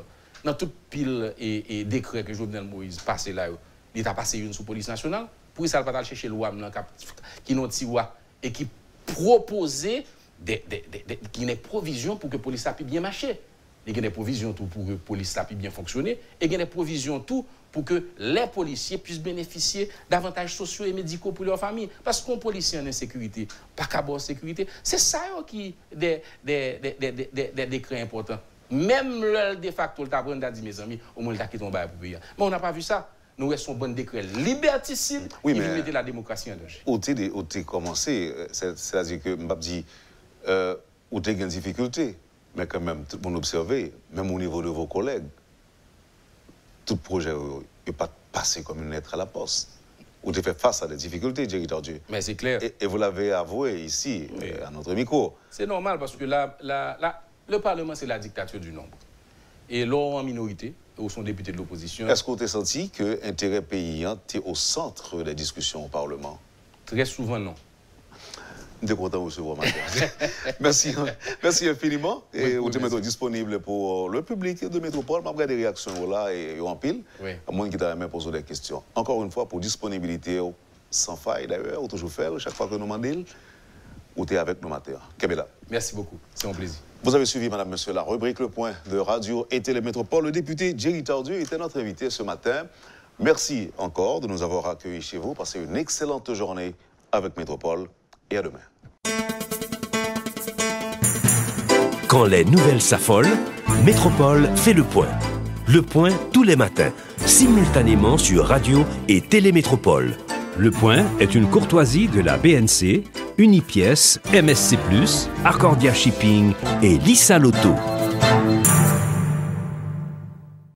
dans toute pile et, décret que Jovenel Moïse passé là, il a passé une sous police nationale, pour ça, il va chercher loi qui n'ont et qui proposait des, qui provisions pour que la police puisse bien marcher. Il y a des provisions pour que la police puisse bien fonctionner. Et il y a des provisions tout pour que les policiers puissent bénéficier d'avantages sociaux et médicaux pour leur famille. Parce qu'un policier en insécurité, pas qu'à en sécurité, c'est ça qui des, des, des, des, décrets importants. Même le de facto, le tabouin a dit, mes amis, au moins, quitté ton bail pour payer. Mais on n'a pas vu ça nous restons bon décret liberticide oui, qui mettre la démocratie en danger. Où tu commencé, euh, c'est-à-dire que m'a dit, euh, où tu as une difficulté, mais quand même, tout le monde observé, même au niveau de vos collègues, tout projet n'est pas passé comme une lettre à la poste. Où tu fait face à des difficultés, Jerry Dieu. Mais c'est clair. Et, vous l'avez avoué ici, euh, à notre micro. C'est normal parce que la, la, le Parlement, c'est la dictature du nombre. et l'or en minorité, ou son député de l'opposition. Est-ce qu'on t'a senti que l'intérêt paysan était au centre des discussions au Parlement? Très souvent, non. Je suis content de vous recevoir Merci, merci infiniment. Et vous êtes disponible pour le public de Métropole. Je regarde des réactions là et en pile. Oui. À moins qu'il ait poser des questions. Encore une fois, pour disponibilité sans faille d'ailleurs, on toujours faire chaque fois que nous demandons, ou tu es avec nous matin. Kabela. Merci beaucoup. C'est un plaisir. Vous avez suivi, Madame, Monsieur, la rubrique Le Point de Radio et Télémétropole. Le député Jerry Tardieu était notre invité ce matin. Merci encore de nous avoir accueillis chez vous. Passez une excellente journée avec Métropole et à demain. Quand les nouvelles s'affolent, Métropole fait le point. Le point tous les matins, simultanément sur Radio et Télémétropole. Le point est une courtoisie de la BNC Unipièce, MSC+, Accordia Shipping et Lisa Lotto.